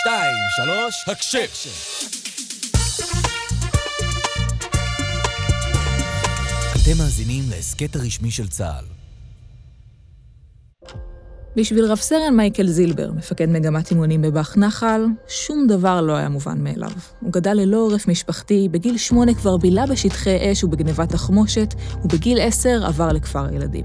שתיים, שלוש, הקשב. אתם מאזינים להסכת הרשמי של צה"ל. בשביל רב סרן מייקל זילבר, מפקד מגמת אימונים בבאח נחל, שום דבר לא היה מובן מאליו. הוא גדל ללא עורף משפחתי, בגיל שמונה כבר בילה בשטחי אש ובגנבת תחמושת, ובגיל עשר עבר לכפר הילדים.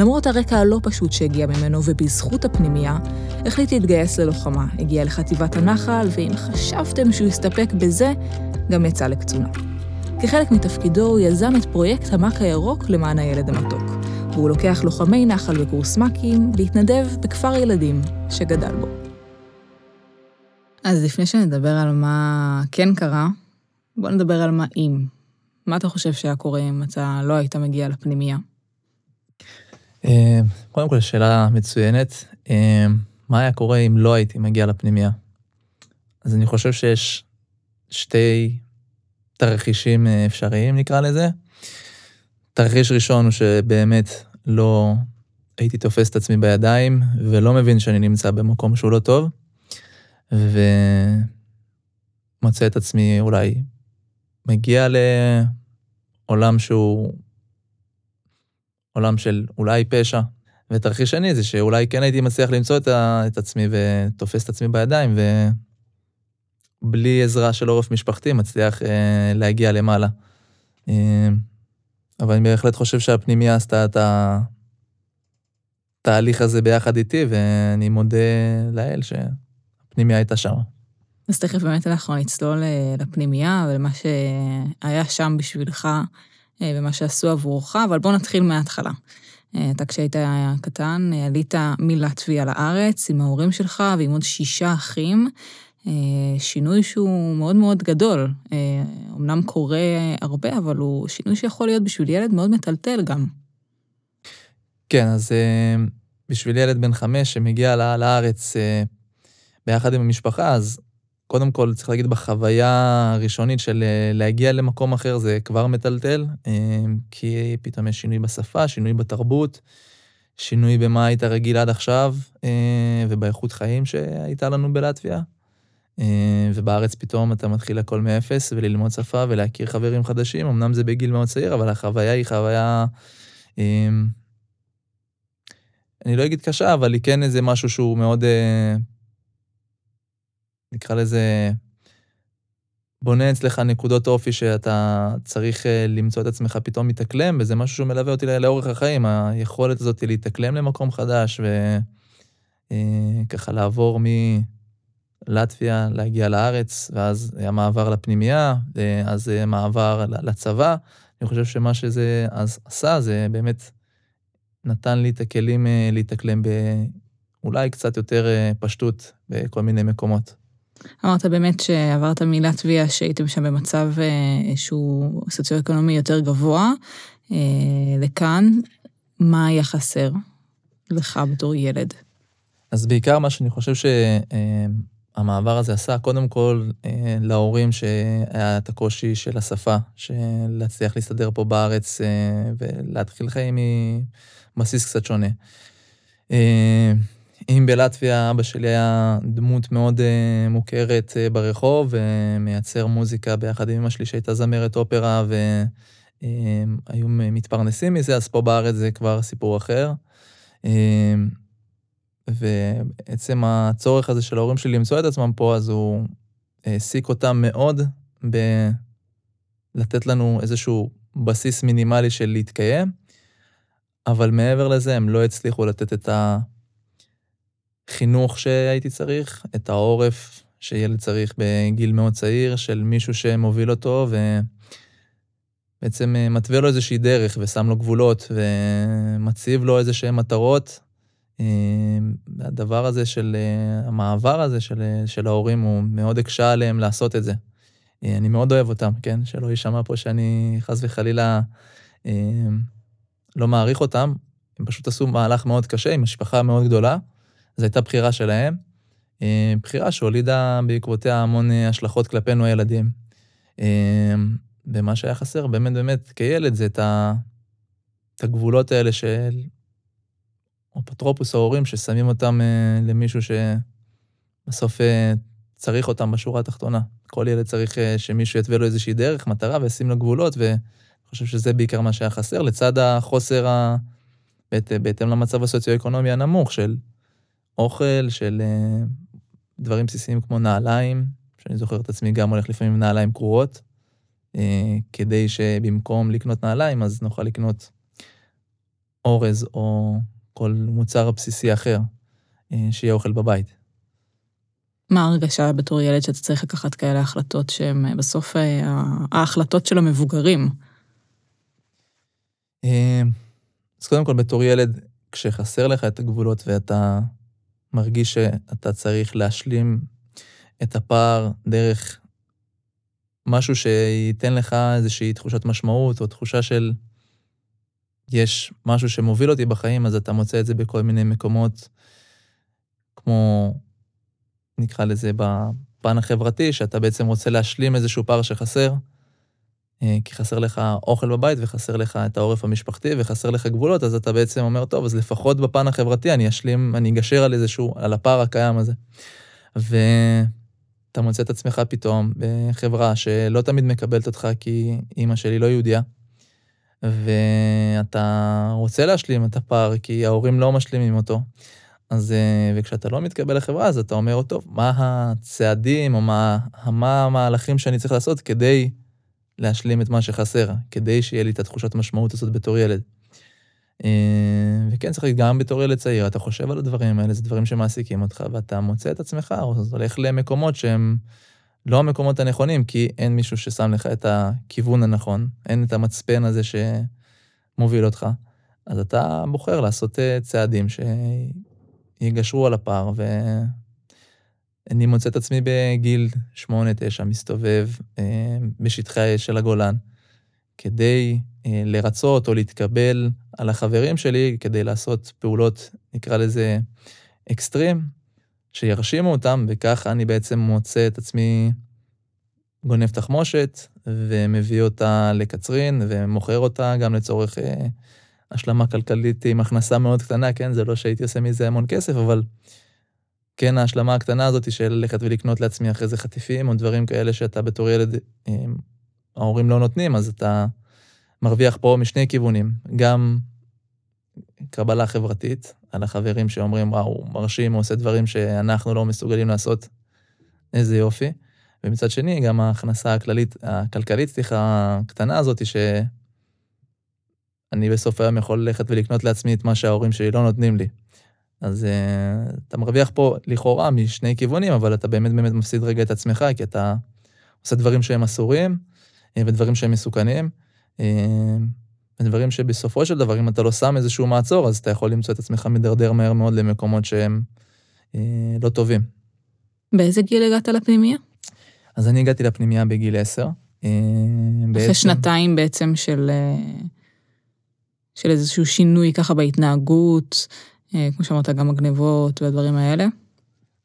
למרות הרקע הלא פשוט שהגיע ממנו ובזכות הפנימייה, החליט להתגייס ללוחמה, הגיע לחטיבת הנחל, ואם חשבתם שהוא יסתפק בזה, גם יצא לקצונה. כחלק מתפקידו הוא יזם את פרויקט המק הירוק למען הילד המתוק, והוא לוקח לוחמי נחל וקורס מקים להתנדב בכפר ילדים שגדל בו. אז לפני שנדבר על מה כן קרה, בוא נדבר על מה אם. מה אתה חושב שהיה קורה אם אתה לא היית מגיע לפנימייה? אה, קודם כל, שאלה מצוינת. אה, מה היה קורה אם לא הייתי מגיע לפנימייה? אז אני חושב שיש שתי תרחישים אה, אפשריים, נקרא לזה. תרחיש ראשון הוא שבאמת לא הייתי תופס את עצמי בידיים, ולא מבין שאני נמצא במקום שהוא לא טוב, ומוצא את עצמי אולי מגיע לעולם שהוא עולם של אולי פשע. ותרחיש שני זה שאולי כן הייתי מצליח למצוא את, ה, את עצמי ותופס את עצמי בידיים, ובלי עזרה של עורף משפחתי מצליח אה, להגיע למעלה. אה, אבל אני בהחלט חושב שהפנימיה עשתה את התהליך הזה ביחד איתי, ואני מודה לאל שהפנימיה הייתה שם. אז תכף באמת אנחנו נצלול אה, לפנימייה ולמה שהיה שם בשבילך ומה שעשו עבורך, אבל בוא נתחיל מההתחלה. אה, אתה כשהיית קטן, עלית מלטביה לארץ עם ההורים שלך ועם עוד שישה אחים. שינוי שהוא מאוד מאוד גדול. אמנם קורה הרבה, אבל הוא שינוי שיכול להיות בשביל ילד מאוד מטלטל גם. כן, אז בשביל ילד בן חמש שמגיע לארץ ביחד עם המשפחה, אז קודם כל צריך להגיד בחוויה הראשונית של להגיע למקום אחר זה כבר מטלטל, כי פתאום יש שינוי בשפה, שינוי בתרבות, שינוי במה היית רגיל עד עכשיו, ובאיכות חיים שהייתה לנו בלטביה. ובארץ פתאום אתה מתחיל הכל מאפס וללמוד שפה ולהכיר חברים חדשים, אמנם זה בגיל מאוד צעיר, אבל החוויה היא חוויה, אני לא אגיד קשה, אבל היא כן איזה משהו שהוא מאוד, נקרא לזה, בונה אצלך נקודות אופי שאתה צריך למצוא את עצמך פתאום מתאקלם, וזה משהו שמלווה אותי לאורך החיים, היכולת הזאת להתאקלם למקום חדש, וככה לעבור מלטביה, להגיע לארץ, ואז המעבר לפנימייה, אז מעבר לצבא. אני חושב שמה שזה אז עשה, זה באמת נתן לי את הכלים להתאקלם באולי קצת יותר פשטות בכל מיני מקומות. אמרת באמת שעברת מלטביה, שהייתם שם במצב שהוא סוציו-אקונומי יותר גבוה, לכאן, מה היה חסר לך בתור ילד? אז בעיקר מה שאני חושב שהמעבר הזה עשה, קודם כל להורים שהיה את הקושי של השפה, של להצליח להסתדר פה בארץ ולהתחיל חיים מבסיס קצת שונה. אם בלטביה אבא שלי היה דמות מאוד uh, מוכרת uh, ברחוב, ומייצר מוזיקה ביחד עם אמא שלי שהייתה זמרת אופרה, והיו מתפרנסים מזה, אז פה בארץ זה כבר סיפור אחר. ובעצם הצורך הזה של ההורים שלי למצוא את עצמם פה, אז הוא העסיק אותם מאוד בלתת לנו איזשהו בסיס מינימלי של להתקיים, אבל מעבר לזה הם לא הצליחו לתת את ה... חינוך שהייתי צריך, את העורף שילד צריך בגיל מאוד צעיר, של מישהו שמוביל אותו ובעצם מתווה לו איזושהי דרך ושם לו גבולות ומציב לו איזה שהן מטרות. הדבר הזה של המעבר הזה של, של ההורים הוא מאוד הקשה עליהם לעשות את זה. אני מאוד אוהב אותם, כן? שלא יישמע פה שאני חס וחלילה לא מעריך אותם. הם פשוט עשו מהלך מאוד קשה עם משפחה מאוד גדולה. זו הייתה בחירה שלהם, בחירה שהולידה בעקבותיה המון השלכות כלפינו הילדים. ומה שהיה חסר באמת באמת כילד זה את, ה... את הגבולות האלה של אפוטרופוס ההורים ששמים אותם למישהו שבסוף צריך אותם בשורה התחתונה. כל ילד צריך אה, שמישהו יתווה לו איזושהי דרך, מטרה, וישים לו גבולות, ואני חושב שזה בעיקר מה שהיה חסר, לצד החוסר, ה... בהת... בהתאם למצב הסוציו-אקונומי הנמוך של אוכל, של אה, דברים בסיסיים כמו נעליים, שאני זוכר את עצמי גם הולך לפעמים עם נעליים קרועות, אה, כדי שבמקום לקנות נעליים, אז נוכל לקנות אורז או כל מוצר בסיסי אחר, שיהיה אוכל בבית. מה ההרגשה בתור ילד שאתה צריך לקחת כאלה החלטות שהן אה, בסוף אה, ההחלטות של המבוגרים? אה, אז קודם כל, בתור ילד, כשחסר לך את הגבולות ואתה מרגיש שאתה צריך להשלים את הפער דרך משהו שייתן לך איזושהי תחושת משמעות, או תחושה של יש משהו שמוביל אותי בחיים, אז אתה מוצא את זה בכל מיני מקומות, כמו נקרא לזה, בפן החברתי, שאתה בעצם רוצה להשלים איזשהו פער שחסר, כי חסר לך אוכל בבית וחסר לך את העורף המשפחתי וחסר לך גבולות, אז אתה בעצם אומר, טוב, אז לפחות בפן החברתי אני אשלים, אני אגשר על איזשהו, על הפער הקיים הזה. ואתה מוצא את עצמך פתאום בחברה שלא תמיד מקבלת אותך כי אימא שלי לא יהודייה, ואתה רוצה להשלים את הפער כי ההורים לא משלימים אותו. אז, אה, וכשאתה לא מתקבל לחברה, אז אתה אומר, טוב, מה הצעדים או מה, מה המהלכים שאני צריך לעשות כדי להשלים את מה שחסר, כדי שיהיה לי את התחושת משמעות הזאת בתור ילד. אה, וכן, צריך גם בתור ילד צעיר, אתה חושב על הדברים האלה, זה דברים שמעסיקים אותך, ואתה מוצא את עצמך, או הולך למקומות שהם לא המקומות הנכונים, כי אין מישהו ששם לך את הכיוון הנכון, אין את המצפן הזה שמוביל אותך. אז אתה בוחר לעשות אה, צעדים ש... יגשרו על הפער, ואני מוצא את עצמי בגיל 8-9 מסתובב אה, בשטחי של הגולן, כדי אה, לרצות או להתקבל על החברים שלי, כדי לעשות פעולות, נקרא לזה אקסטרים, שירשימו אותם, וככה אני בעצם מוצא את עצמי גונב תחמושת, ומביא אותה לקצרין, ומוכר אותה גם לצורך אה, השלמה כלכלית עם הכנסה מאוד קטנה, כן? זה לא שהייתי עושה מזה המון כסף, אבל כן, ההשלמה הקטנה הזאת של ללכת ולקנות לעצמי אחרי זה חטיפים, או דברים כאלה שאתה בתור ילד, אה, ההורים לא נותנים, אז אתה מרוויח פה משני כיוונים. גם קבלה חברתית, על החברים שאומרים, וואו, הוא מרשים, הוא עושה דברים שאנחנו לא מסוגלים לעשות, איזה יופי. ומצד שני, גם ההכנסה הכללית, הכלכלית, סליחה, הקטנה הזאת, ש... אני בסוף היום יכול ללכת ולקנות לעצמי את מה שההורים שלי לא נותנים לי. אז uh, אתה מרוויח פה לכאורה משני כיוונים, אבל אתה באמת באמת מפסיד רגע את עצמך, כי אתה עושה דברים שהם אסורים, uh, ודברים שהם מסוכנים, uh, ודברים שבסופו של דבר, אם אתה לא שם איזשהו מעצור, אז אתה יכול למצוא את עצמך מדרדר מהר מאוד למקומות שהם uh, לא טובים. באיזה גיל הגעת לפנימייה? אז אני הגעתי לפנימייה בגיל 10. אחרי בעצם... שנתיים בעצם של... Uh... של איזשהו שינוי ככה בהתנהגות, אה, כמו שאמרת, גם הגנבות והדברים האלה?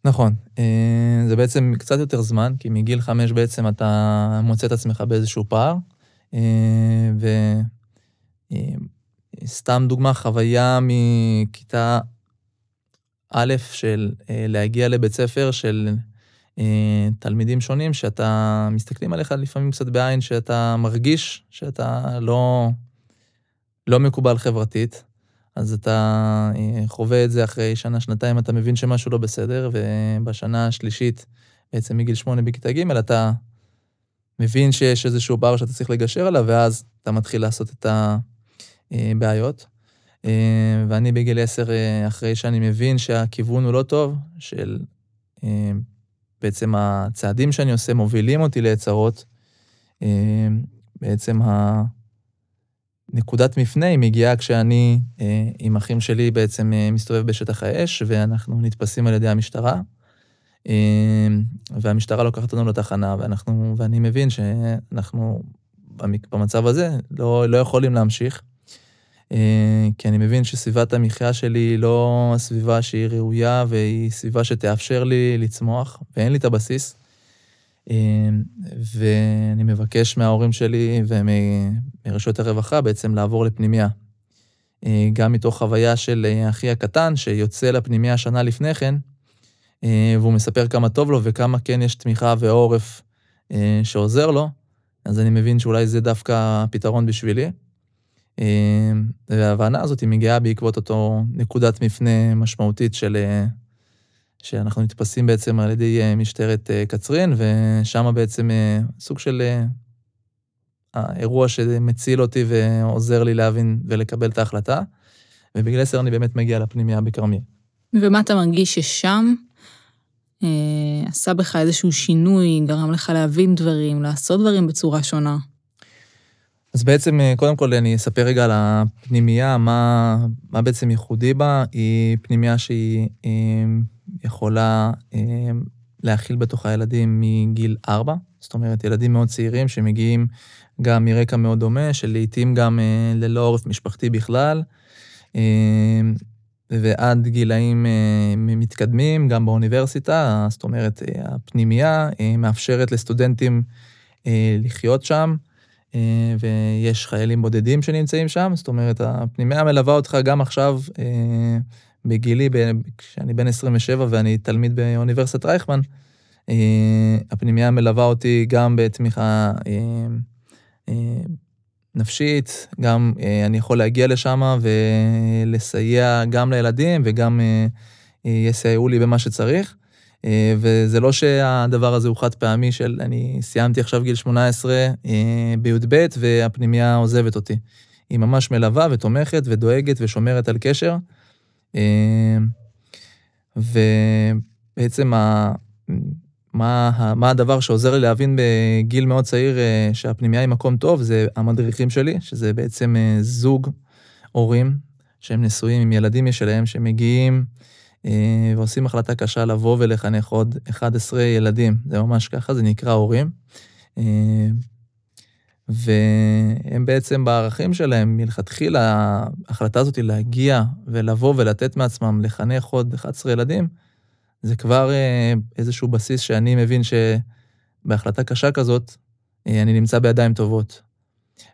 נכון. אה, זה בעצם קצת יותר זמן, כי מגיל חמש בעצם אתה מוצא את עצמך באיזשהו פער. אה, וסתם דוגמה, חוויה מכיתה א' של להגיע לבית ספר של תלמידים שונים, שאתה מסתכלים עליך לפעמים קצת בעין, שאתה מרגיש שאתה לא... לא מקובל חברתית, אז אתה אה, חווה את זה אחרי שנה, שנתיים, אתה מבין שמשהו לא בסדר, ובשנה השלישית, בעצם מגיל שמונה בכיתה ג', אתה מבין שיש איזשהו בר שאתה צריך לגשר עליו, ואז אתה מתחיל לעשות את הבעיות. אה, ואני בגיל עשר, אה, אחרי שאני מבין שהכיוון הוא לא טוב, של בעצם הצעדים שאני עושה מובילים אותי ליצרות, בעצם ה... נקודת מפנה היא מגיעה כשאני אה, עם אחים שלי בעצם אה, מסתובב בשטח האש, ואנחנו נתפסים על ידי המשטרה, אה, והמשטרה לוקחת אותנו לתחנה, ואנחנו, ואני מבין שאנחנו במצב הזה לא, לא יכולים להמשיך, אה, כי אני מבין שסביבת המחיה שלי היא לא סביבה שהיא ראויה, והיא סביבה שתאפשר לי לצמוח, ואין לי את הבסיס. אמ, ואני מבקש מההורים שלי ומרשויות הרווחה בעצם לעבור לפנימייה. אה, גם מתוך חוויה של אה, אחי הקטן, שיוצא לפנימייה שנה לפני כן, אה, והוא מספר כמה טוב לו וכמה כן יש תמיכה ועורף שעוזר לו, אז אני מבין שאולי זה דווקא הפתרון בשבילי. וההבנה הזאת מגיעה בעקבות אותו נקודת מפנה משמעותית של... שאנחנו נתפסים בעצם על ידי משטרת קצרין, ושם בעצם סוג של האירוע שמציל אותי ועוזר לי להבין ולקבל את ההחלטה. ובגיל עשר אני באמת מגיע לפנימייה בכרמיאל. ומה אתה מרגיש ששם אה, עשה בך איזשהו שינוי, גרם לך להבין דברים, לעשות דברים בצורה שונה? אז בעצם, אה, קודם כל אני אספר רגע על הפנימייה, מה, מה בעצם ייחודי בה. היא פנימייה שהיא אה, יכולה אה, להכיל בתוכה ילדים מגיל ארבע, זאת אומרת, ילדים מאוד צעירים שמגיעים גם מרקע מאוד דומה, שלעיתים גם אה, ללא עורף משפחתי בכלל. אה, ועד גילאים מתקדמים, גם באוניברסיטה, זאת אומרת, הפנימייה מאפשרת לסטודנטים לחיות שם, ויש חיילים בודדים שנמצאים שם, זאת אומרת, הפנימייה מלווה אותך גם עכשיו, בגילי, כשאני בן 27 ואני תלמיד באוניברסיטת רייכמן, הפנימייה מלווה אותי גם בתמיכה נפשית, גם אה, אני יכול להגיע לשם ולסייע גם לילדים וגם אה, אה, יסייעו לי במה שצריך. וזה לא שהדבר הזה הוא חד פעמי של אני סיימתי עכשיו גיל 18 בי"ב והפנימייה עוזבת אותי. היא ממש מלווה ותומכת ודואגת ושומרת על קשר. ובעצם מה, מה הדבר שעוזר לי להבין בגיל מאוד צעיר אה, שהפנימייה היא מקום טוב, זה המדריכים שלי, שזה בעצם אה, זוג הורים שהם נשואים עם ילדים משלהם, שמגיעים אה, ועושים החלטה קשה לבוא ולחנך עוד 11 ילדים. זה ממש ככה, זה נקרא הורים. והם בעצם בערכים שלהם, מלכתחילה, ההחלטה הזאת היא להגיע ולבוא ולתת מעצמם לחנך עוד 11 ילדים, זה כבר אה, איזשהו בסיס שאני מבין שבהחלטה קשה כזאת, אה, אני נמצא בידיים טובות.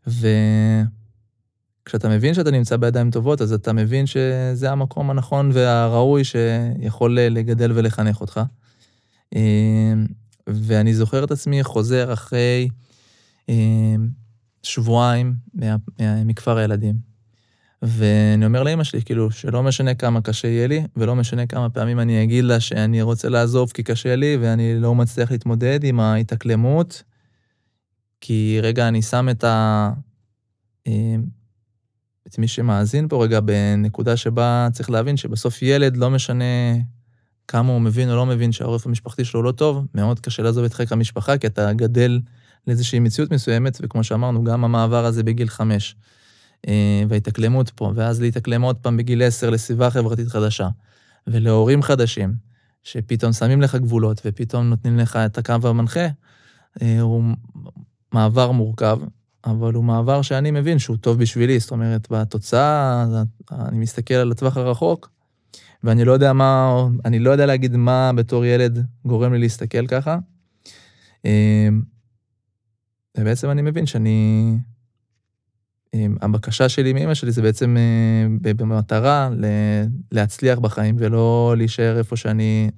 וכשאתה מבין שאתה נמצא בידיים טובות, אז אתה מבין שזה המקום הנכון והראוי שיכול לגדל ולחנך אותך. אה, ואני זוכר את עצמי חוזר אחרי שבועיים מכפר הילדים. ואני אומר לאמא שלי, כאילו, שלא משנה כמה קשה יהיה לי, ולא משנה כמה פעמים אני אגיד לה שאני רוצה לעזוב כי קשה לי, ואני לא מצליח להתמודד עם ההתאקלמות, כי רגע, אני שם את ה... את מי שמאזין פה רגע בנקודה שבה צריך להבין שבסוף ילד, לא משנה כמה הוא מבין או לא מבין שהעורף המשפחתי שלו לא טוב, מאוד קשה לעזוב את חיק המשפחה, כי אתה גדל לאיזושהי מציאות מסוימת, וכמו שאמרנו, גם המעבר הזה בגיל חמש. אה, וההתאקלמות פה, ואז להתאקלם עוד פעם בגיל 10 לסביבה חברתית חדשה, ולהורים חדשים, שפתאום שמים לך גבולות ופתאום נותנים לך את הקו המנחה, אה, הוא מעבר מורכב, אבל הוא מעבר שאני מבין שהוא טוב בשבילי, זאת אומרת, בתוצאה, אני מסתכל על הטווח הרחוק, ואני לא יודע מה, אני לא יודע להגיד מה בתור ילד גורם לי להסתכל ככה. ובעצם אני מבין שאני הבקשה שלי מאמא שלי זה בעצם אה, במטרה להצליח בחיים ולא להישאר איפה שאני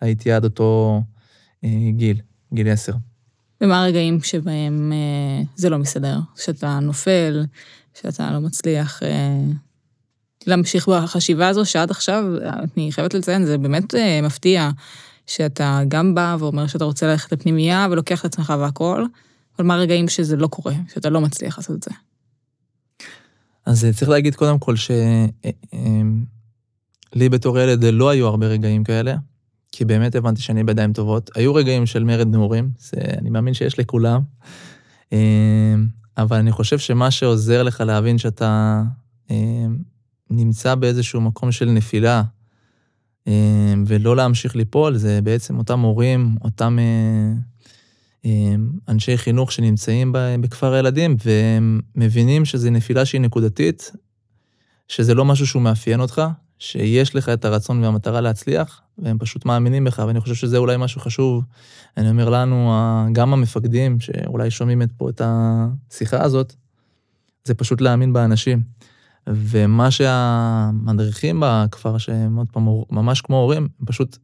הייתי עד אותו אה, גיל, גיל עשר. ומה הרגעים שבהם אה, זה לא מסתדר? שאתה נופל, שאתה לא מצליח להמשיך בחשיבה הזו שעד עכשיו, אני חייבת לציין, זה באמת מפתיע שאתה גם בא ואומר שאתה רוצה ללכת לפנימייה ולוקח את עצמך והכל, אבל מה הרגעים שזה לא קורה, שאתה לא מצליח לעשות את זה? אז אה, צריך להגיד קודם כל שלי אה, אה, בתור ילד לא היו הרבה רגעים כאלה, כי באמת הבנתי שאני בידיים טובות. היו רגעים של מרד נעורים, זה, אני מאמין שיש לכולם, אבל אני חושב שמה שעוזר לך להבין שאתה נמצא באיזשהו מקום של נפילה, ולא להמשיך ליפול, זה בעצם אותם הורים, אותם אמ, אנשי חינוך שנמצאים בכפר הילדים, והם מבינים שזו נפילה שהיא נקודתית, שזה לא משהו שהוא מאפיין אותך, שיש לך את הרצון והמטרה להצליח, והם פשוט מאמינים בך, ואני חושב שזה אולי משהו חשוב. אני אומר לנו, גם המפקדים, שאולי שומעים את פה את השיחה הזאת, זה פשוט להאמין באנשים. ומה שהמדריכים בכפר, שהם עוד פעם ממש כמו הורים, הם פשוט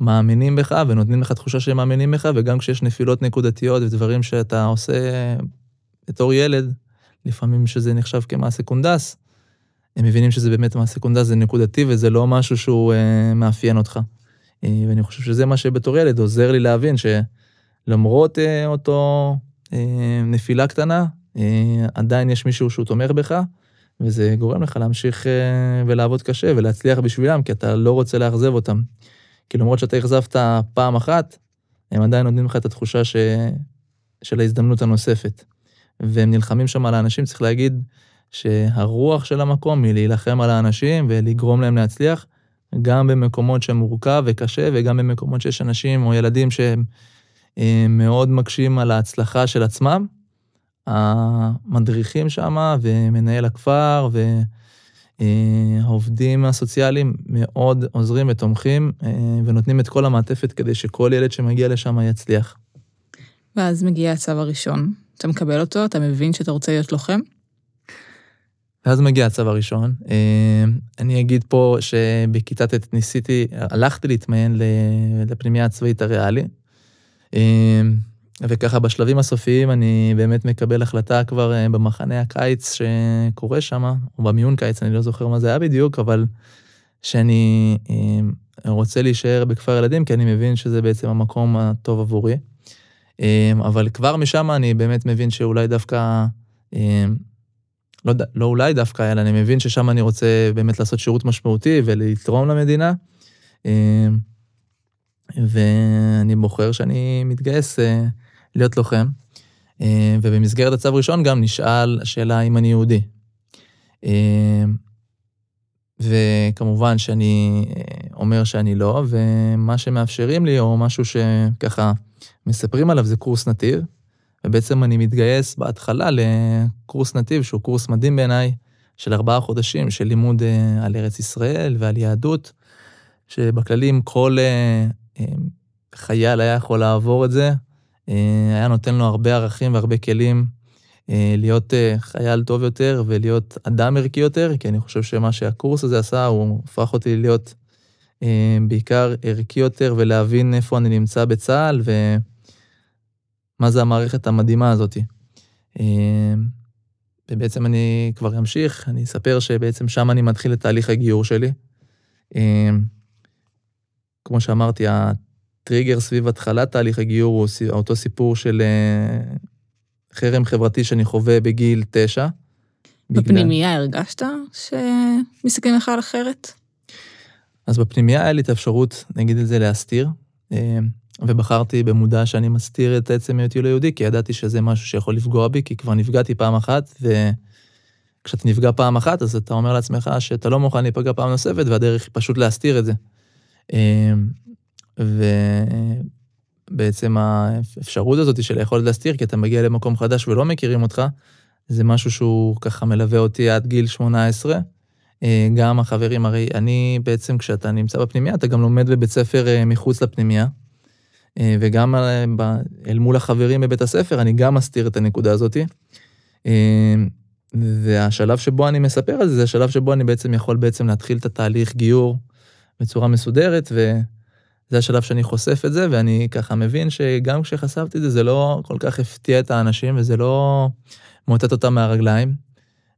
מאמינים בך ונותנים לך תחושה שהם מאמינים בך, וגם כשיש נפילות נקודתיות ודברים שאתה עושה בתור ילד, לפעמים שזה נחשב כמעשה קונדס, הם מבינים שזה באמת מעשה קונדס, זה נקודתי וזה לא משהו שהוא אה, מאפיין אותך. אה, ואני חושב שזה מה שבתור ילד עוזר לי להבין שלמרות אה, אותו אה, נפילה קטנה, אה, עדיין יש מישהו שהוא תומך בך, וזה גורם לך להמשיך אה, ולעבוד קשה ולהצליח בשבילם, כי אתה לא רוצה לאכזב אותם. כי למרות שאתה אכזבת פעם אחת, הם עדיין נותנים לך את התחושה ש... של ההזדמנות הנוספת. והם נלחמים שם על האנשים, צריך להגיד שהרוח של המקום היא להילחם על האנשים ולגרום להם להצליח, גם במקומות שהם מורכב וקשה, וגם במקומות שיש אנשים או ילדים שהם אה, מאוד מקשים על ההצלחה של עצמם. המדריכים שם ומנהל הכפר והעובדים הסוציאליים מאוד עוזרים ותומכים אה, ונותנים את כל המעטפת כדי שכל ילד שמגיע לשם יצליח. ואז מגיע הצו הראשון, אתה מקבל אותו, אתה מבין שאתה רוצה להיות לוחם? ואז מגיע הצו הראשון. אה, אני אגיד פה שבכיתה ט' ניסיתי, הלכתי להתמיין לפנימיה הצבאית הריאלי. אה, וככה בשלבים הסופיים אני באמת מקבל החלטה כבר אה, במחנה הקיץ שקורה שם, או במיון קיץ, אני לא זוכר מה זה היה בדיוק, אבל שאני רוצה להישאר בכפר ילדים, כי אני מבין שזה בעצם המקום הטוב עבורי. אבל כבר משם אני באמת מבין שאולי דווקא לא, לא אולי דווקא, אלא אני מבין ששם אני רוצה באמת לעשות שירות משמעותי ולתרום למדינה. ואני בוחר שאני מתגייס אה, להיות לוחם. אמ, ובמסגרת הצו ראשון גם נשאל השאלה אם אני יהודי. אמ, וכמובן שאני אה, אומר שאני לא, ומה שמאפשרים לי, או משהו שככה מספרים עליו, זה קורס נתיב. ובעצם אני מתגייס בהתחלה לקורס נתיב, שהוא קורס מדהים בעיניי, של ארבעה חודשים של לימוד אה, על ארץ ישראל ועל יהדות, שבכללים כל אה, אה, חייל היה יכול לעבור את זה, היה נותן לו הרבה ערכים והרבה כלים להיות חייל טוב יותר ולהיות אדם ערכי יותר, כי אני חושב שמה שהקורס הזה עשה, הוא הפך אותי להיות בעיקר ערכי יותר ולהבין איפה אני נמצא בצה"ל, ו... מה זה המערכת המדהימה הזאת. ובעצם אני כבר אמשיך, אני אספר שבעצם שם אני מתחיל את תהליך הגיור שלי. כמו שאמרתי, הטריגר סביב התחלת תהליך הגיור הוא אותו סיפור של אה, חרם חברתי שאני חווה בגיל תשע. בפנימייה בגלל... הרגשת שמסתכלים לך על אחרת? אז בפנימייה היה לי את האפשרות, נגיד את זה, להסתיר. אמ, ובחרתי במודע שאני מסתיר את עצם היותי לא יהודי, כי ידעתי שזה משהו שיכול לפגוע בי, כי כבר נפגעתי פעם אחת, וכשאתה נפגע פעם אחת, אז אתה אומר לעצמך שאתה לא מוכן להיפגע פעם נוספת, והדרך היא פשוט להסתיר את זה. ובעצם האפשרות הזאת של היכולת להסתיר, כי אתה מגיע למקום חדש ולא מכירים אותך, זה משהו שהוא ככה מלווה אותי עד גיל 18. אה, גם החברים, הרי אני בעצם, כשאתה נמצא בפנימייה, אתה גם לומד בבית ספר אה, מחוץ לפנימייה. אה, וגם אל מול החברים בבית הספר, אני גם מסתיר את הנקודה הזאת. והשלב שבו אני מספר על זה, זה השלב שבו אני בעצם יכול בעצם להתחיל את התהליך גיור בצורה מסודרת, וזה השלב שאני חושף את זה, ואני ככה מבין שגם כשחשפתי את זה, זה לא כל כך הפתיע את האנשים, וזה לא מוטט אותם מהרגליים.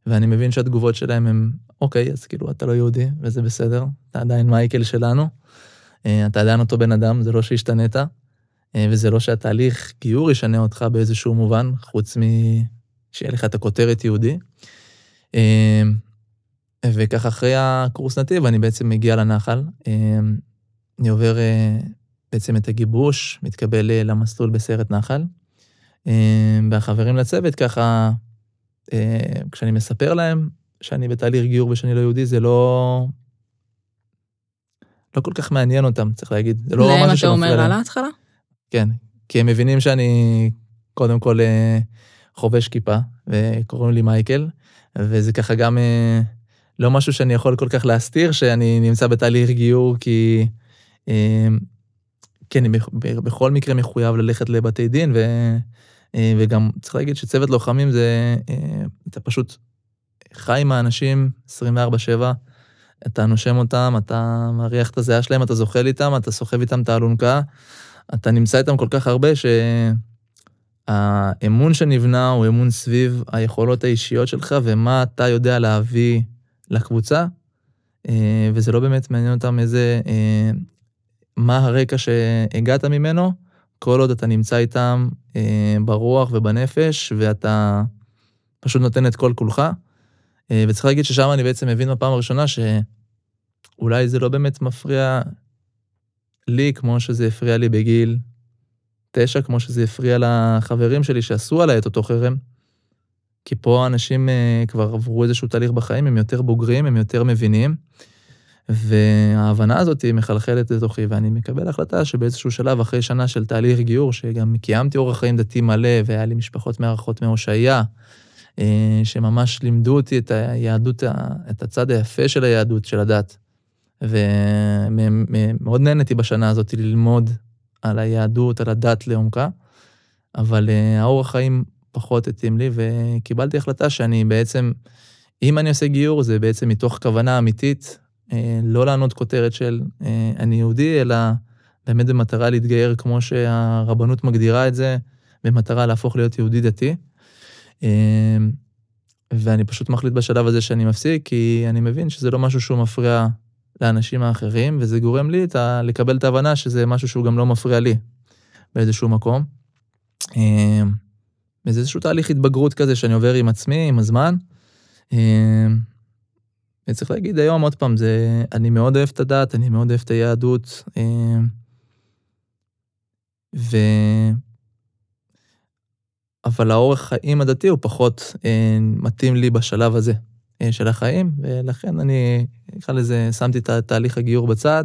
ואני מבין שהתגובות שלהם הם, אוקיי, אז כאילו, אתה לא יהודי, וזה בסדר, אתה עדיין מייקל שלנו, אתה עדיין אותו בן אדם, זה לא שהשתנית. אה, וזה לא שהתהליך גיור ישנה אותך באיזשהו מובן, חוץ משיהיה לך את הכותרת יהודי. אה, וככה אחרי הקורס נתיב אני בעצם מגיע לנחל. אה, אני עובר בעצם את הגיבוש, מתקבל למסלול בסרט נחל. והחברים לצוות ככה, כשאני מספר להם שאני בתהליך גיור ושאני לא יהודי, זה לא... לא כל כך מעניין אותם, צריך להגיד. זה לא משהו שמפריע להם. להם אתה אומר על ההתחלה? כן, כי הם מבינים שאני קודם כל אה, חובש כיפה, וקוראים לי מייקל, וזה ככה גם אה, לא משהו שאני יכול כל כך להסתיר, שאני נמצא בתהליך גיור, כי אה, כן, אני בכל מקרה מחויב ללכת לבתי דין, ו, וגם צריך להגיד שצוות לוחמים זה, אתה פשוט חי עם האנשים 24-7, אתה נושם אותם, אתה מריח את הזיעה שלהם, אתה זוחל איתם, אתה סוחב איתם את האלונקה, אתה נמצא איתם כל כך הרבה שהאמון שנבנה הוא אמון סביב היכולות האישיות שלך ומה אתה יודע להביא לקבוצה, אה, וזה לא באמת מעניין אותם איזה, אה, מה הרקע שהגעת ממנו, כל עוד אתה נמצא איתם אה, ברוח ובנפש, ואתה פשוט נותן את כל כולך. וצריך להגיד ששם אני בעצם מבין בפעם הראשונה שאולי זה לא באמת מפריע לי כמו שזה הפריע לי בגיל תשע, כמו שזה הפריע לחברים שלי שעשו עליי את אותו חרם. כי פה אנשים כבר עברו איזשהו תהליך בחיים, הם יותר בוגרים, הם יותר מבינים. וההבנה הזאת מחלחלת לתוכי, ואני מקבל החלטה שבאיזשהו שלב, אחרי שנה של תהליך גיור, שגם קיימתי אורח חיים דתי מלא, והיה לי משפחות מארחות מהושעיה, אה, שממש לימדו אותי את היהדות, את הצד היפה של היהדות, של הדת. ומאוד נהניתי בשנה הזאת ללמוד על היהדות, על הדת לעומקה, אבל אה, האורח חיים פחות התאים לי, וקיבלתי החלטה שאני בעצם, אם אני עושה גיור, זה בעצם מתוך כוונה אמיתית לא לענות כותרת של אה, אני יהודי, אלא באמת במטרה להתגייר כמו שהרבנות מגדירה את זה, במטרה להפוך להיות יהודי דתי. אה, ואני פשוט מחליט בשלב הזה שאני מפסיק, כי אני מבין שזה לא משהו שהוא מפריע לאנשים האחרים, וזה גורם לי ה- לקבל את ההבנה שזה משהו שהוא גם לא מפריע לי באיזשהו מקום. וזה איזשהו תהליך התבגרות כזה שאני עובר עם עצמי, עם הזמן. וצריך להגיד היום עוד פעם, זה, אני מאוד אוהב את הדת, אני מאוד אוהב את היהדות, אה, ו... אבל האורך חיים הדתי הוא פחות אה, מתאים לי בשלב הזה אה, של החיים, ולכן אני, נקרא לזה, שמתי את תהליך הגיור בצד,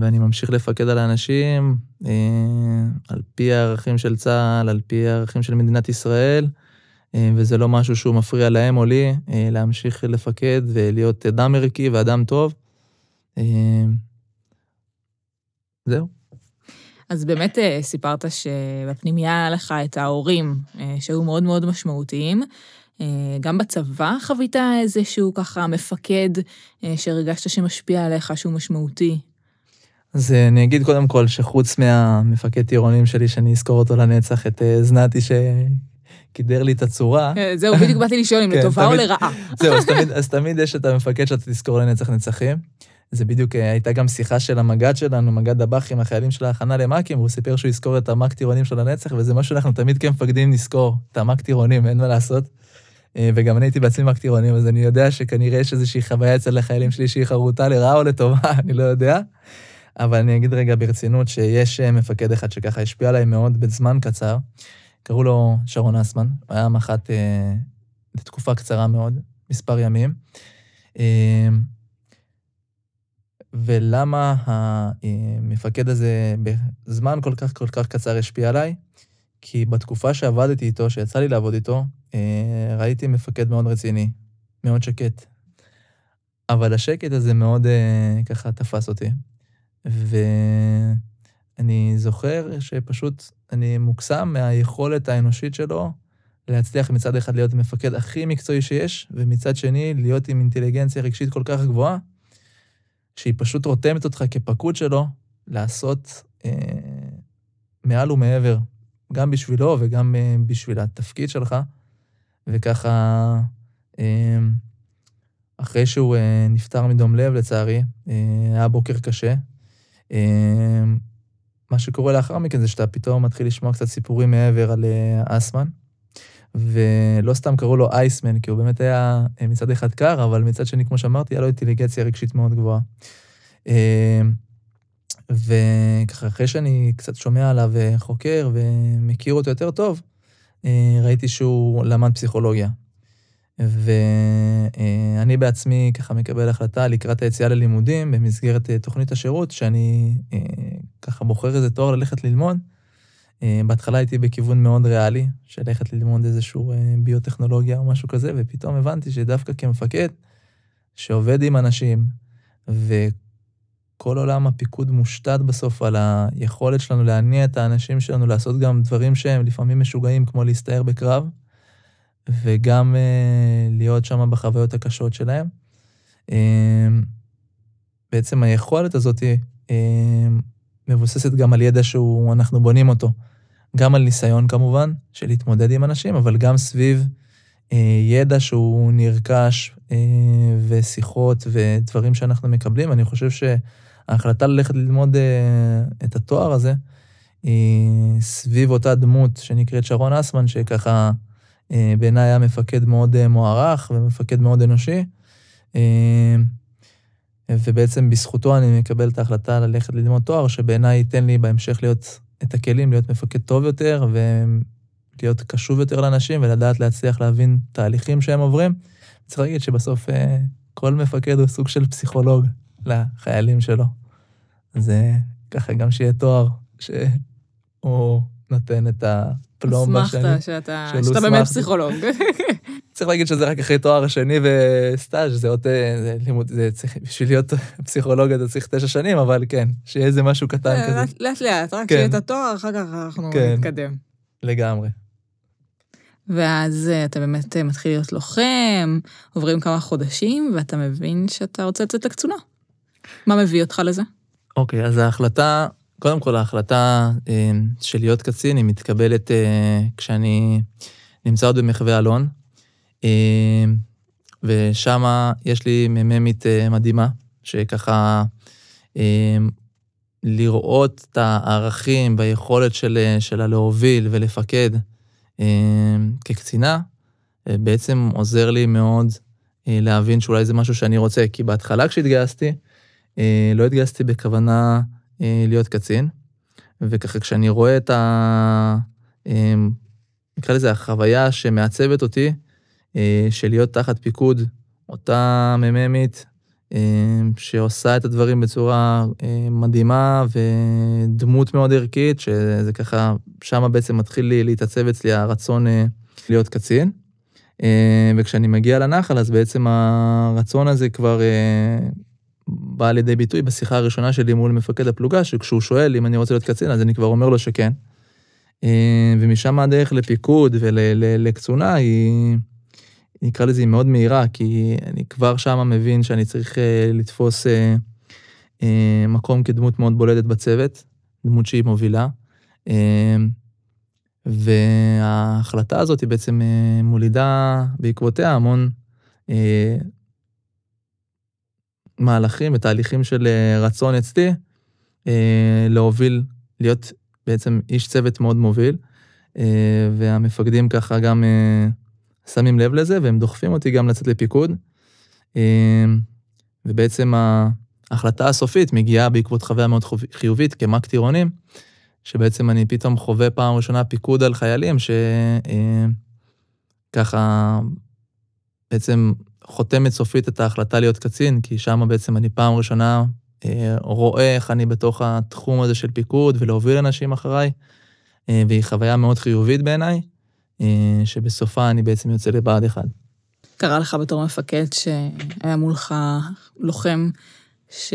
ואני ממשיך לפקד על האנשים, על פי הערכים של צה"ל, על פי הערכים של מדינת ישראל, וזה לא משהו שהוא מפריע להם או לי אה, להמשיך לפקד ולהיות אדם ערכי ואדם טוב. אה, זהו. אז באמת סיפרת שבפנימייה היה לך את ההורים שהיו מאוד מאוד משמעותיים. גם בצבא חווית איזשהו ככה מפקד שהרגשת שמשפיע עליך, שהוא משמעותי? אז אני אגיד קודם כל שחוץ מהמפקד טירונים שלי, שאני אזכור אותו לנצח, את זנתי ש... קידר לי את הצורה. כן, זהו, בדיוק באתי לשאול אם כן, לטובה או לרעה. זהו, אז תמיד יש את המפקד שאתה תזכור לנצח נצחים. זה בדיוק, אה, הייתה גם שיחה של המג"ד שלנו, מג"ד דב"ח עם החיילים של ההכנה למ"כים, והוא סיפר שהוא יזכור את המ"ק טירונים של הנצח, וזה משהו שאנחנו תמיד כמפקדים נזכור, את המ"ק טירונים, אין מה לעשות. אה, וגם אני הייתי בעצמי מ"ק טירונים, אז אני יודע שכנראה יש איזושהי חוויה אצל החיילים שלי שהיא חרוטה לרעה או לטובה, אני לא יודע. אבל אני אגיד רגע ברצינות שיש אה, מפקד אחד שככה השפיע עליי מאוד בזמן קצר. קראו לו שרון אסמן, הוא היה מח"ט אה, לתקופה קצרה מאוד, מספר ימים. אה, ולמה המפקד הזה בזמן כל כך כל כך קצר השפיע עליי? כי בתקופה שעבדתי איתו, שיצא לי לעבוד איתו, אה, ראיתי מפקד מאוד רציני, מאוד שקט. אבל השקט הזה מאוד אה, ככה תפס אותי. ו... אני זוכר שפשוט אני מוקסם מהיכולת האנושית שלו להצליח מצד אחד להיות המפקד הכי מקצועי שיש, ומצד שני להיות עם אינטליגנציה רגשית כל כך גבוהה, שהיא פשוט רותמת אותך כפקוד שלו לעשות אה, מעל ומעבר, גם בשבילו וגם אה, בשביל התפקיד שלך. וככה, אה, אחרי שהוא אה, נפטר מדום לב, לצערי, אה, היה בוקר קשה. אה, מה שקורה לאחר מכן זה שאתה פתאום מתחיל לשמוע קצת סיפורים מעבר על אה, אסמן, ולא סתם קראו לו אייסמן, כי הוא באמת היה אה, מצד אחד קר, אבל מצד שני, כמו שאמרתי, היה לו אינטליגנציה רגשית מאוד גבוהה. אה, וככה, אחרי שאני קצת שומע עליו וחוקר ומכיר אותו יותר טוב, ראיתי שהוא למד פסיכולוגיה. ואני בעצמי ככה מקבל החלטה לקראת היציאה ללימודים במסגרת אה, תוכנית השירות, שאני אה, ככה בוחר איזה תואר ללכת ללמוד. אה, בהתחלה הייתי בכיוון מאוד ריאלי, של ללכת ללמוד איזשהו ביוטכנולוגיה או משהו כזה, ופתאום הבנתי שדווקא כמפקד, שעובד עם אנשים, וכל עולם הפיקוד מושתת בסוף על היכולת שלנו להניע את האנשים שלנו לעשות גם דברים שהם לפעמים משוגעים, כמו להסתער בקרב, וגם uh, להיות שם בחוויות הקשות שלהם. בעצם היכולת הזאת מבוססת גם על ידע שאנחנו בונים אותו. גם על ניסיון כמובן, של להתמודד עם אנשים, אבל גם סביב אה, ידע שהוא נרכש אה, ושיחות ודברים שאנחנו מקבלים. אני חושב שההחלטה ללכת ללמוד אה, את התואר הזה, היא סביב אותה דמות שנקראת שרון אסמן, שככה בעיניי היה מפקד מאוד מוערך ומפקד מאוד אנושי. ובעצם בזכותו אני מקבל את ההחלטה ללכת ללמוד תואר, שבעיניי ייתן לי בהמשך להיות את הכלים להיות מפקד טוב יותר, ולהיות קשוב יותר לאנשים, ולדעת להצליח להבין תהליכים שהם עוברים. צריך להגיד שבסוף אה, כל מפקד הוא סוג של פסיכולוג לחיילים שלו. אז אה, ככה גם שיהיה תואר, שהוא נותן את הפלומבה שלי. אסמכת שאתה, שאתה באמת פסיכולוג. צריך להגיד שזה רק אחרי תואר השני וסטאז', זה עוד, אה, זה לימוד, זה צריך, בשביל להיות פסיכולוג אתה צריך תשע שנים, אבל כן, שיהיה איזה משהו קטן כזה. לאט לאט, רק שיהיה את התואר, אחר כך אנחנו כן. נתקדם. לגמרי. ואז אה, אתה באמת אה, מתחיל להיות לוחם, עוברים כמה חודשים, ואתה מבין שאתה רוצה לצאת לקצונה. מה מביא אותך לזה? אוקיי, אז ההחלטה, קודם כל ההחלטה של להיות קצין היא מתקבלת כשאני נמצא עוד במחווה אלון. אמ, ושם יש לי מ"מית אה, מדהימה, שככה לראות את הערכים ביכולת של, אה, שלה להוביל ולפקד כקצינה, אה, בעצם עוזר לי מאוד להבין שאולי זה משהו שאני רוצה. כי בהתחלה כשהתגייסתי, לא התגייסתי בכוונה להיות קצין, וככה כשאני רואה את ה... נקרא לזה החוויה שמעצבת אותי, אה, של להיות תחת פיקוד אותה מ"מית אה, שעושה את הדברים בצורה אה, מדהימה ודמות מאוד ערכית, שזה ככה, שם בעצם מתחיל לי להתעצב אצלי הרצון להיות קצין. וכשאני מגיע לנחל, אז בעצם הרצון הזה כבר בא לידי ביטוי בשיחה הראשונה שלי מול מפקד הפלוגה, שכשהוא שואל אם אני רוצה להיות קצין, אז אני כבר אומר לו שכן. ומשם הדרך לפיקוד ולקצונה היא... נקרא לזה, היא מאוד מהירה, כי אני כבר שם מבין שאני צריך אה, לתפוס אה, אה, מקום כדמות מאוד בולטת בצוות, דמות שהיא מובילה. וההחלטה הזאת היא בעצם מולידה בעקבותיה המון מהלכים ותהליכים של רצון אצלי להוביל, להיות בעצם איש צוות מאוד מוביל, והמפקדים ככה גם שמים לב לזה והם דוחפים אותי גם לצאת לפיקוד. ובעצם ההחלטה הסופית מגיעה בעקבות חוויה מאוד חיובית כמ"ק טירונים, שבעצם אני פתאום חווה פעם ראשונה פיקוד על חיילים שככה בעצם חותמת סופית את ההחלטה להיות קצין, כי שם בעצם אני פעם ראשונה אה, רואה איך אני בתוך התחום הזה של פיקוד ולהוביל אנשים אחריי, אה, והיא חוויה מאוד חיובית בעיניי. אה, שבסופה אני בעצם יוצא לבה"ד 1. קרה לך בתור מפקד שהיה מולך לוחם ש...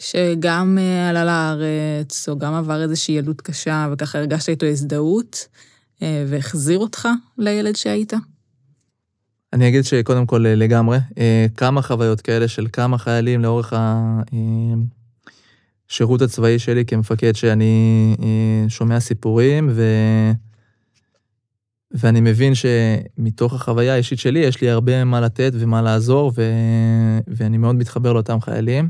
שגם עלה לארץ, או גם עבר איזושהי ילדות קשה, וככה הרגשת איתו הזדהות, והחזיר אותך לילד שהיית? אני אגיד שקודם כל לגמרי, כמה חוויות כאלה של כמה חיילים לאורך השירות הצבאי שלי כמפקד, שאני שומע סיפורים, ו... ואני מבין שמתוך החוויה האישית שלי, יש לי הרבה מה לתת ומה לעזור, ו... ואני מאוד מתחבר לאותם חיילים.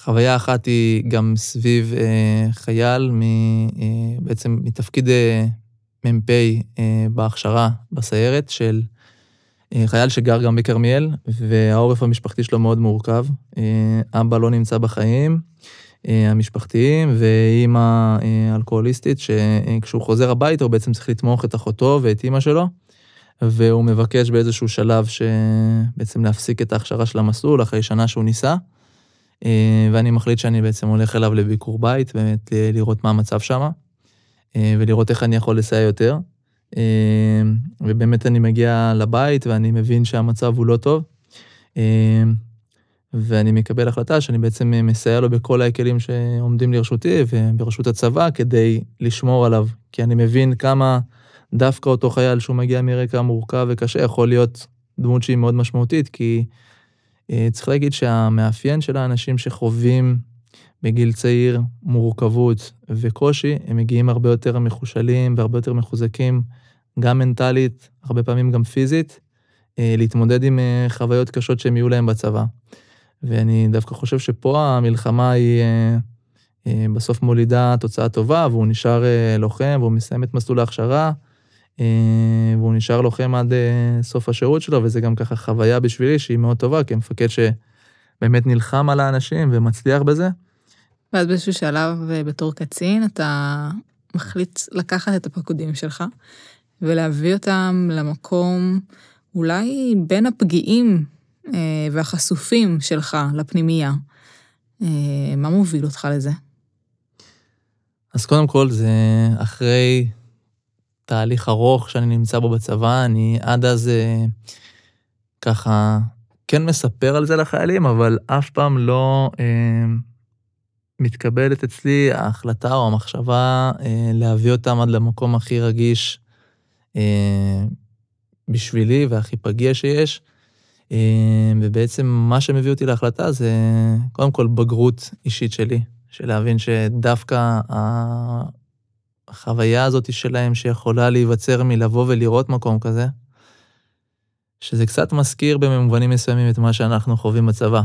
חוויה אחת היא גם סביב אה, חייל. אה, בעצם מתפקיד אה, מ"פ בהכשרה בסיירת של חייל שגר גם בכרמיאל, והעורף המשפחתי שלו מאוד מורכב. אבא לא נמצא בחיים, אה, המשפחתיים, ואימא אה, אלכוהוליסטית, שכשהוא חוזר הביתה הוא בעצם צריך לתמוך את אחותו ואת אימא שלו, והוא מבקש באיזשהו שלב שבעצם להפסיק את ההכשרה של המסלול אחרי שנה שהוא ניסה, אה, ואני מחליט שאני בעצם הולך אליו לביקור בית, באמת לראות מה המצב שם, ולראות איך אני יכול לסייע יותר. ובאמת אני מגיע לבית ואני מבין שהמצב הוא לא טוב. ואני מקבל החלטה שאני בעצם מסייע לו בכל הכלים שעומדים לרשותי וברשות הצבא כדי לשמור עליו, כי אני מבין כמה דווקא אותו חייל שהוא מגיע מרקע מורכב וקשה יכול להיות דמות שהיא מאוד משמעותית, כי אה, צריך להגיד שהמאפיין של האנשים שחווים בגיל צעיר מורכבות וקושי, הם מגיעים הרבה יותר מחושלים והרבה יותר מחוזקים, גם מנטלית, הרבה פעמים גם פיזית, אה, להתמודד עם אה, חוויות קשות שהם יהיו להם בצבא. ואני דווקא חושב שפה המלחמה היא בסוף מולידה תוצאה טובה, והוא נשאר לוחם, והוא מסיים את מסלול ההכשרה, והוא נשאר לוחם עד סוף השירות שלו, וזה גם ככה חוויה בשבילי שהיא מאוד טובה, כמפקד שבאמת נלחם על האנשים ומצליח בזה. ואז באיזשהו שלב בתור קצין, אתה מחליט לקחת את הפקודים שלך ולהביא אותם למקום אולי בין הפגיעים אה, והחשופים שלך לפנימייה. אה, מה מוביל אותך לזה? אז קודם כל זה אחרי תהליך ארוך שאני נמצא בו בצבא, אני עד אז אה, ככה כן מספר על זה לחיילים, אבל אף פעם לא אה, מתקבלת אצלי ההחלטה או המחשבה אה, להביא אותם עד למקום הכי רגיש אה, בשבילי והכי פגיע שיש. אה, ובעצם מה שמביא אותי להחלטה זה קודם כל בגרות אישית שלי, של להבין שדווקא החוויה הזאת שלהם שיכולה להיווצר מלבוא ולראות מקום כזה, שזה קצת מזכיר במובנים מסוימים את מה שאנחנו חווים בצבא.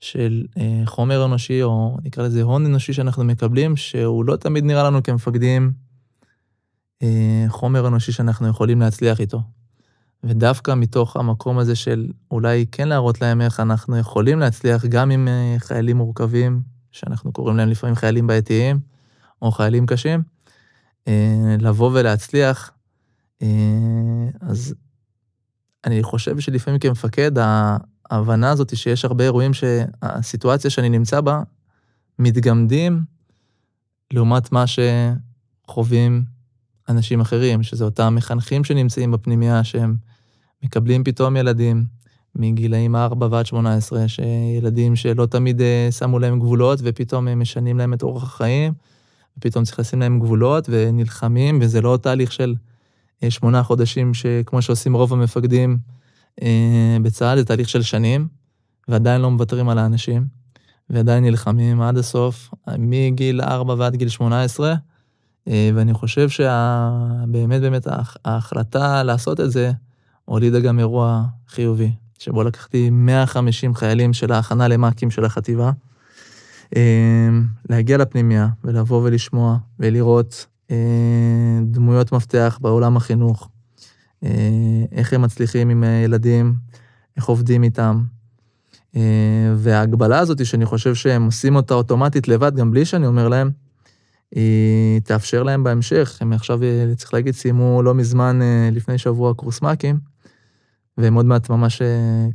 של אה, חומר אנושי, או נקרא לזה הון אנושי שאנחנו מקבלים, שהוא לא תמיד נראה לנו כמפקדים אה, חומר אנושי שאנחנו יכולים להצליח איתו. ודווקא מתוך המקום הזה של אולי כן להראות להם איך אנחנו יכולים להצליח גם עם אה, חיילים מורכבים, שאנחנו קוראים להם לפעמים חיילים בעייתיים, או חיילים קשים, לבוא ולהצליח, אז אני חושב שלפעמים כמפקד, ההבנה הזאת שיש הרבה אירועים שהסיטואציה שאני נמצא בה, מתגמדים לעומת מה שחווים אנשים אחרים, שזה אותם מחנכים שנמצאים בפנימייה, שהם מקבלים פתאום ילדים מגילאים 4 ועד 18, שילדים שלא תמיד אה, שמו להם גבולות ופתאום הם משנים להם את אורח החיים, ופתאום צריך לשים להם גבולות ונלחמים, וזה לא תהליך של אה, שמונה חודשים, שכמו שעושים רוב המפקדים בצה"ל, זה תהליך של שנים, ועדיין לא מוותרים על האנשים, ועדיין נלחמים עד הסוף, מגיל 4 ועד גיל 18, אה, ואני חושב שבאמת באמת ההחלטה לעשות את זה הולידה גם אירוע חיובי, שבו לקחתי 150 חיילים של ההכנה למ"כים של החטיבה, אמ, להגיע לפנימיה ולבוא ולשמוע ולראות אה, דמויות מפתח בעולם החינוך, אה, איך הם מצליחים עם ילדים, איך עובדים איתם. אה, וההגבלה הזאת, שאני חושב שהם עושים אותה אוטומטית לבד, גם בלי שאני אומר להם, היא תאפשר להם בהמשך. הם עכשיו, צריך להגיד, סיימו לא מזמן, לפני שבוע, קורס מ"כים, והם עוד מעט ממש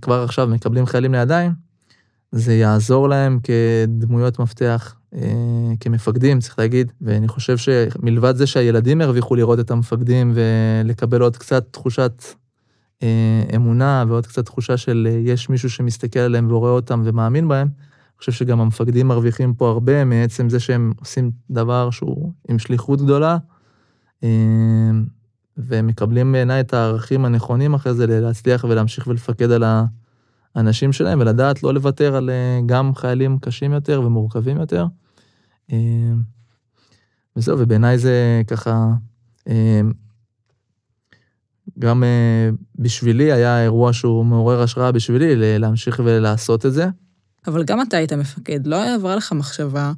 כבר עכשיו מקבלים חיילים לידיים. זה יעזור להם כדמויות מפתח, אה, כמפקדים, צריך להגיד, ואני חושב שמלבד זה שהילדים ירוויחו לראות את המפקדים ולקבל עוד קצת תחושת אה, אמונה ועוד קצת תחושה של אה, יש מישהו שמסתכל עליהם ורואה אותם ומאמין בהם, אני חושב שגם המפקדים מרוויחים פה הרבה מעצם זה שהם עושים דבר שהוא עם שליחות גדולה, והם מקבלים בעיניי את הערכים הנכונים אחרי זה להצליח ולהמשיך ולפקד על ה... האנשים שלהם, ולדעת לא לוותר על אה, גם חיילים קשים יותר ומורכבים יותר. אה, וזהו, ובעיניי זה ככה, אה, גם בשבילי היה אירוע שהוא מעורר השראה בשבילי להמשיך ולעשות את זה. אבל גם אתה היית מפקד, לא עברה לך מחשבה,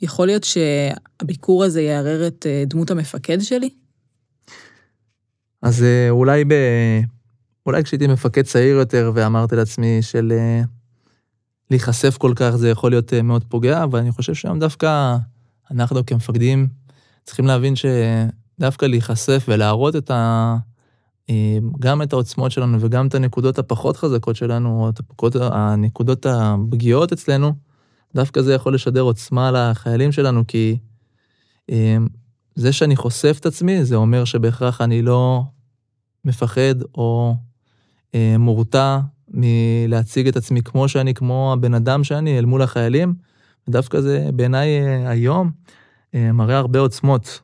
יכול להיות שהביקור הזה יערער את דמות המפקד שלי? אז אולי ב... אולי כשהייתי מפקד צעיר יותר ואמרתי לעצמי של אה, להיחשף כל כך זה יכול להיות אה, מאוד פוגע, אבל אני חושב שהיום דווקא אנחנו כמפקדים צריכים להבין שדווקא להיחשף ולהראות את ה... אה, גם את העוצמות שלנו וגם את הנקודות הפחות חזקות שלנו, או את הפקוד, הנקודות הפגיעות אצלנו, דווקא זה יכול לשדר עוצמה לחיילים שלנו, כי זה שאני חושף את עצמי, זה אומר שבהכרח אני לא מפחד או אה, מורתע מלהציג את עצמי כמו שאני, כמו הבן אדם שאני, אל מול החיילים. ודווקא זה בעיניי אה, היום אה, מראה הרבה עוצמות,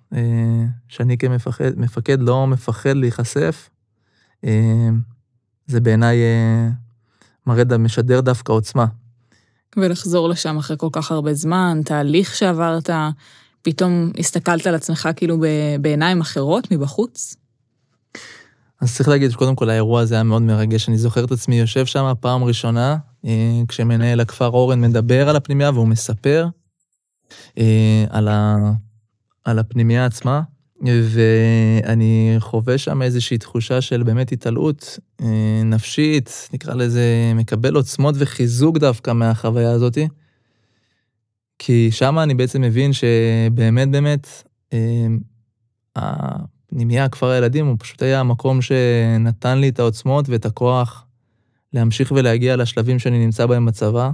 שאני כמפקד לא מפחד להיחשף, זה בעיניי מראה, משדר דווקא עוצמה. ולחזור לשם אחרי כל כך הרבה זמן, תהליך שעברת, פתאום הסתכלת על עצמך כאילו בעיניים אחרות מבחוץ? אז צריך להגיד שקודם כל האירוע הזה היה מאוד מרגש. אני זוכר את עצמי יושב שם פעם ראשונה, אה, כשמנהל הכפר אורן מדבר על הפנימייה והוא מספר אה, על, ה, על הפנימייה עצמה, ואני חווה שם איזושהי תחושה של באמת התעלאות אה, נפשית, נקרא לזה, מקבל עוצמות וחיזוק דווקא מהחוויה הזאתי. כי שם אני בעצם מבין שבאמת באמת, הפנימייה, כפר הילדים, הוא פשוט היה המקום שנתן לי את העוצמות ואת הכוח להמשיך ולהגיע לשלבים שאני נמצא בהם בצבא,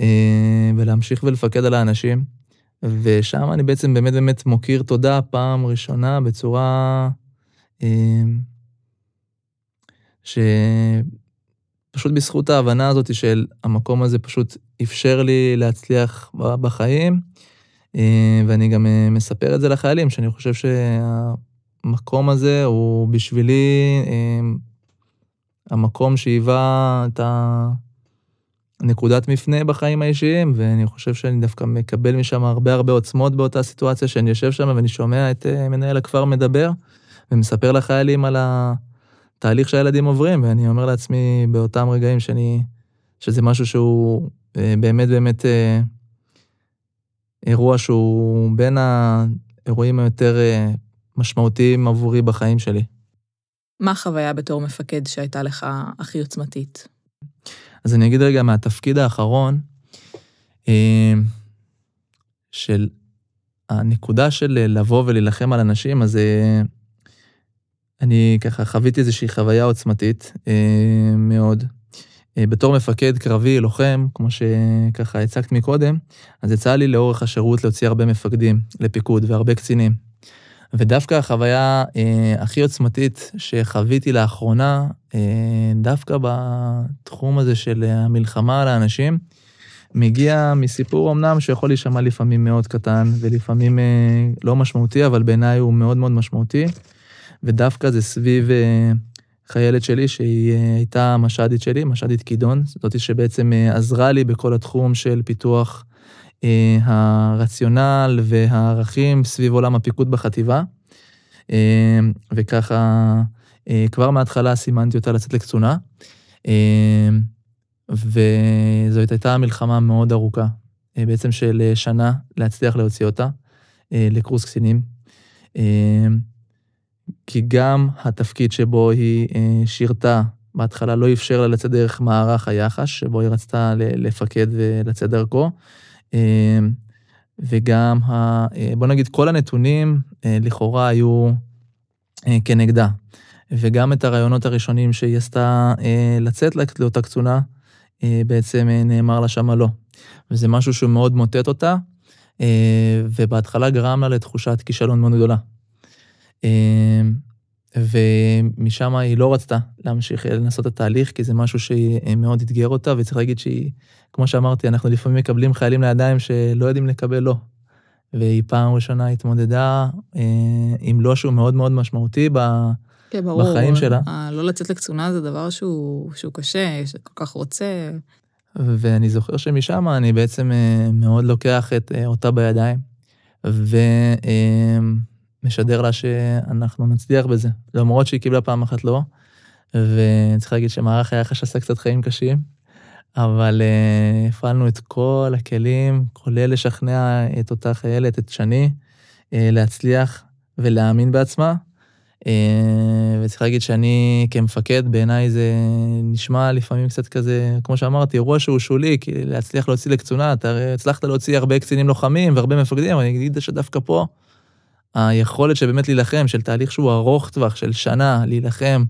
אה, ולהמשיך ולפקד על האנשים. ושם אני בעצם באמת באמת מוקיר תודה פעם ראשונה בצורה אה, שפשוט בזכות ההבנה הזאת של המקום הזה פשוט אפשר לי להצליח בחיים, אה, ואני גם מספר את זה לחיילים, שאני חושב שהמקום הזה הוא בשבילי המקום שהיווה את הנקודת מפנה בחיים האישיים, ואני חושב שאני דווקא מקבל משם הרבה הרבה עוצמות באותה סיטואציה שאני יושב שם ואני שומע את אה, מנהל הכפר מדבר, ומספר לחיילים על התהליך שהילדים עוברים, ואני אומר לעצמי באותם רגעים שאני, שזה משהו שהוא אה, באמת באמת אה, אירוע שהוא בין האירועים היותר משמעותיים עבורי בחיים שלי. מה החוויה בתור מפקד שהייתה לך הכי עוצמתית? אז אני אגיד רגע מהתפקיד האחרון, אה, של הנקודה של לבוא ולהילחם על אנשים, אז אה, אני ככה חוויתי איזושהי חוויה עוצמתית אה, מאוד. בתור מפקד קרבי, לוחם, כמו שככה הצגת מקודם, אז יצא לי לאורך השירות להוציא הרבה מפקדים לפיקוד והרבה קצינים. ודווקא החוויה אה, הכי עוצמתית שחוויתי לאחרונה, אה, דווקא בתחום הזה של המלחמה על האנשים, מגיע מסיפור אמנם שיכול להישמע לפעמים מאוד קטן ולפעמים אה, לא משמעותי, אבל בעיניי הוא מאוד מאוד משמעותי, ודווקא זה סביב אה, חיילת שלי שהיא אה, הייתה מש"דית שלי, מש"דית כידון, זאתי שבעצם אה, עזרה לי בכל התחום של פיתוח הרציונל והערכים סביב עולם הפיקוד בחטיבה. אה, וככה, אה, כבר מההתחלה סימנתי אותה לצאת לקצונה. וזאת הייתה מלחמה מאוד ארוכה, בעצם של שנה להצליח להוציא אותה לקורס קצינים. כי גם התפקיד שבו היא שירתה, בהתחלה לא אפשר לה לצאת דרך מערך היחש, שבו היא רצתה לפקד ולצאת דרכו, וגם, ה, אה, בוא נגיד, כל הנתונים אה, לכאורה היו אה, כנגדה. וגם את הרעיונות הראשונים שהיא עשתה לצאת לאותה קצונה, בעצם נאמר לה שמה לא. וזה משהו שהוא מאוד מוטט אותה, ובהתחלה גרם לה לתחושת כישלון מאוד גדולה. ומשם היא לא רצתה להמשיך לנסות את התהליך, כי זה משהו שמאוד אתגר אותה, וצריך להגיד שהיא, כמו שאמרתי, אנחנו לפעמים מקבלים חיילים לידיים שלא יודעים לקבל לא. והיא פעם ראשונה התמודדה אה, עם לא שהוא מאוד מאוד משמעותי ב, כן, ברור, בחיים שלה. לא לצאת לקצונה זה דבר שהוא, שהוא קשה, שכל כך רוצה. ואני זוכר שמשם אני בעצם אה, מאוד לוקח את אה, אותה בידיים. ו... אה, משדר לה שאנחנו נצליח בזה, למרות שהיא קיבלה פעם אחת לא, וצריך להגיד שמערך היחש עשה קצת חיים קשים, אבל uh, הפעלנו את כל הכלים, כולל לשכנע את אותה חיילת, את שני, uh, להצליח ולהאמין בעצמה. Uh, וצריך להגיד שאני כמפקד, בעיניי זה נשמע לפעמים קצת כזה, כמו שאמרתי, אירוע שהוא שולי, כי להצליח להוציא לקצונה, אתה הצלחת להוציא הרבה קצינים לוחמים והרבה מפקדים, אבל אני אגיד שדווקא פה, היכולת שבאמת להילחם, של תהליך שהוא ארוך טווח, של שנה, להילחם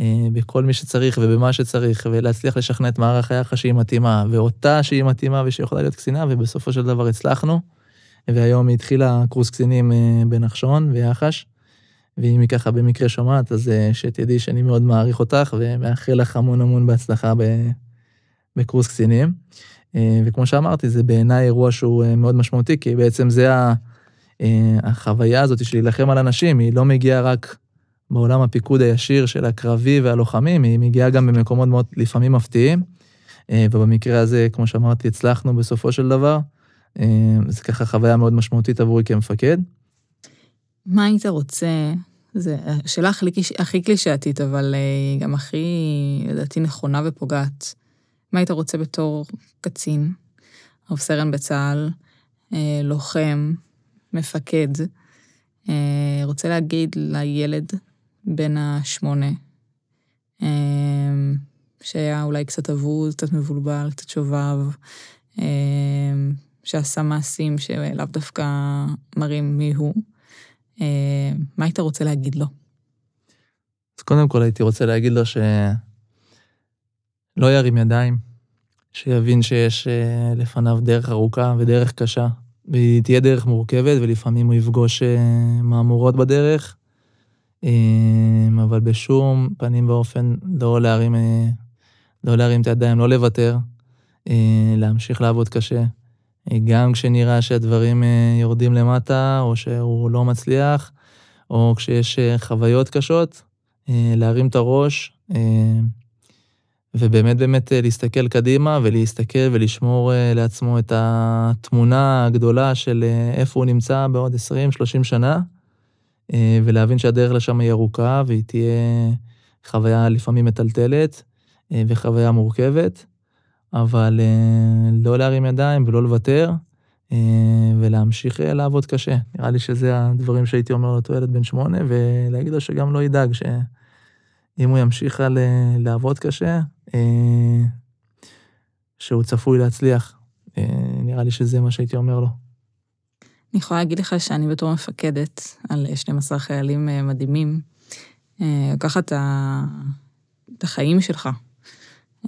אה, בכל מי שצריך ובמה שצריך, ולהצליח לשכנע את מערך היחס שהיא מתאימה, ואותה שהיא מתאימה ושיכולה להיות קצינה, ובסופו של דבר הצלחנו. והיום היא התחילה קורס קצינים אה, בנחשון ויחש, ואם היא ככה במקרה שומעת, אז אה, שתדעי שאני מאוד מעריך אותך, ומאחל לך המון המון בהצלחה בקורס קצינים. אה, וכמו שאמרתי, זה בעיניי אירוע שהוא אה, מאוד משמעותי, כי בעצם זה ה... אה, החוויה הזאת של להילחם על אנשים, היא לא מגיעה רק בעולם הפיקוד הישיר של הקרבי והלוחמים, היא מגיעה גם במקומות מאוד לפעמים מפתיעים. אה, ובמקרה הזה, כמו שאמרתי, הצלחנו בסופו של דבר. אה, זה ככה חוויה מאוד משמעותית עבורי כמפקד. מה היית רוצה, זו השאלה הכי, קלישאתית, אבל גם הכי, לדעתי, נכונה ופוגעת. מה היית רוצה בתור קצין, רב סרן בצה"ל, לוחם, מפקד, רוצה להגיד לילד בן השמונה, שהיה אולי קצת אבוד, קצת מבולבל, קצת שובב, שעשה מעשים שלאו דווקא מראים מי הוא. מה היית רוצה להגיד לו? אז קודם כל הייתי רוצה להגיד לו שלא ירים ידיים, שיבין שיש לפניו דרך ארוכה ודרך קשה, והיא תהיה דרך מורכבת, ולפעמים הוא יפגוש מהמורות בדרך, אבל בשום פנים ואופן לא להרים, לא להרים את הידיים, לא לוותר, להמשיך לעבוד קשה. גם כשנראה שהדברים יורדים למטה, או שהוא לא מצליח, או כשיש חוויות קשות, להרים את הראש, ובאמת באמת להסתכל קדימה ולהסתכל ולשמור לעצמו את התמונה הגדולה של איפה הוא נמצא בעוד 20-30 שנה, ולהבין שהדרך לשם היא ארוכה והיא תהיה חוויה לפעמים מטלטלת וחוויה מורכבת, אבל לא להרים ידיים ולא לוותר, ולהמשיך לעבוד קשה. נראה לי שזה הדברים שהייתי אומר לאותו ילד בן שמונה, ולהגיד לו שגם לא ידאג שאם הוא ימשיך לעבוד קשה, שהוא צפוי להצליח. נראה לי שזה מה שהייתי אומר לו. אני יכולה להגיד לך שאני בתור מפקדת על 12 חיילים מדהימים, לקחת את החיים שלך,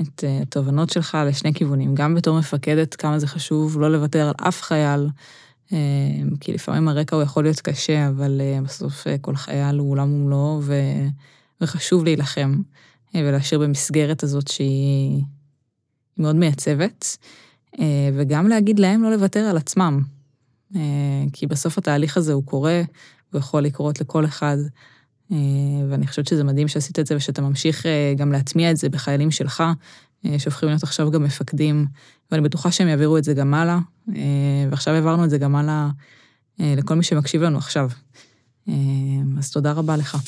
את התובנות שלך לשני כיוונים, גם בתור מפקדת, כמה זה חשוב לא לוותר על אף חייל, כי לפעמים הרקע הוא יכול להיות קשה, אבל בסוף כל חייל הוא עולם ומלואו, וחשוב להילחם. ולהשאיר במסגרת הזאת שהיא מאוד מייצבת, וגם להגיד להם לא לוותר על עצמם, כי בסוף התהליך הזה הוא קורה, הוא יכול לקרות לכל אחד, ואני חושבת שזה מדהים שעשית את זה ושאתה ממשיך גם להטמיע את זה בחיילים שלך, שהופכים להיות עכשיו גם מפקדים, ואני בטוחה שהם יעבירו את זה גם הלאה, ועכשיו העברנו את זה גם הלאה לכל מי שמקשיב לנו עכשיו. אז תודה רבה לך.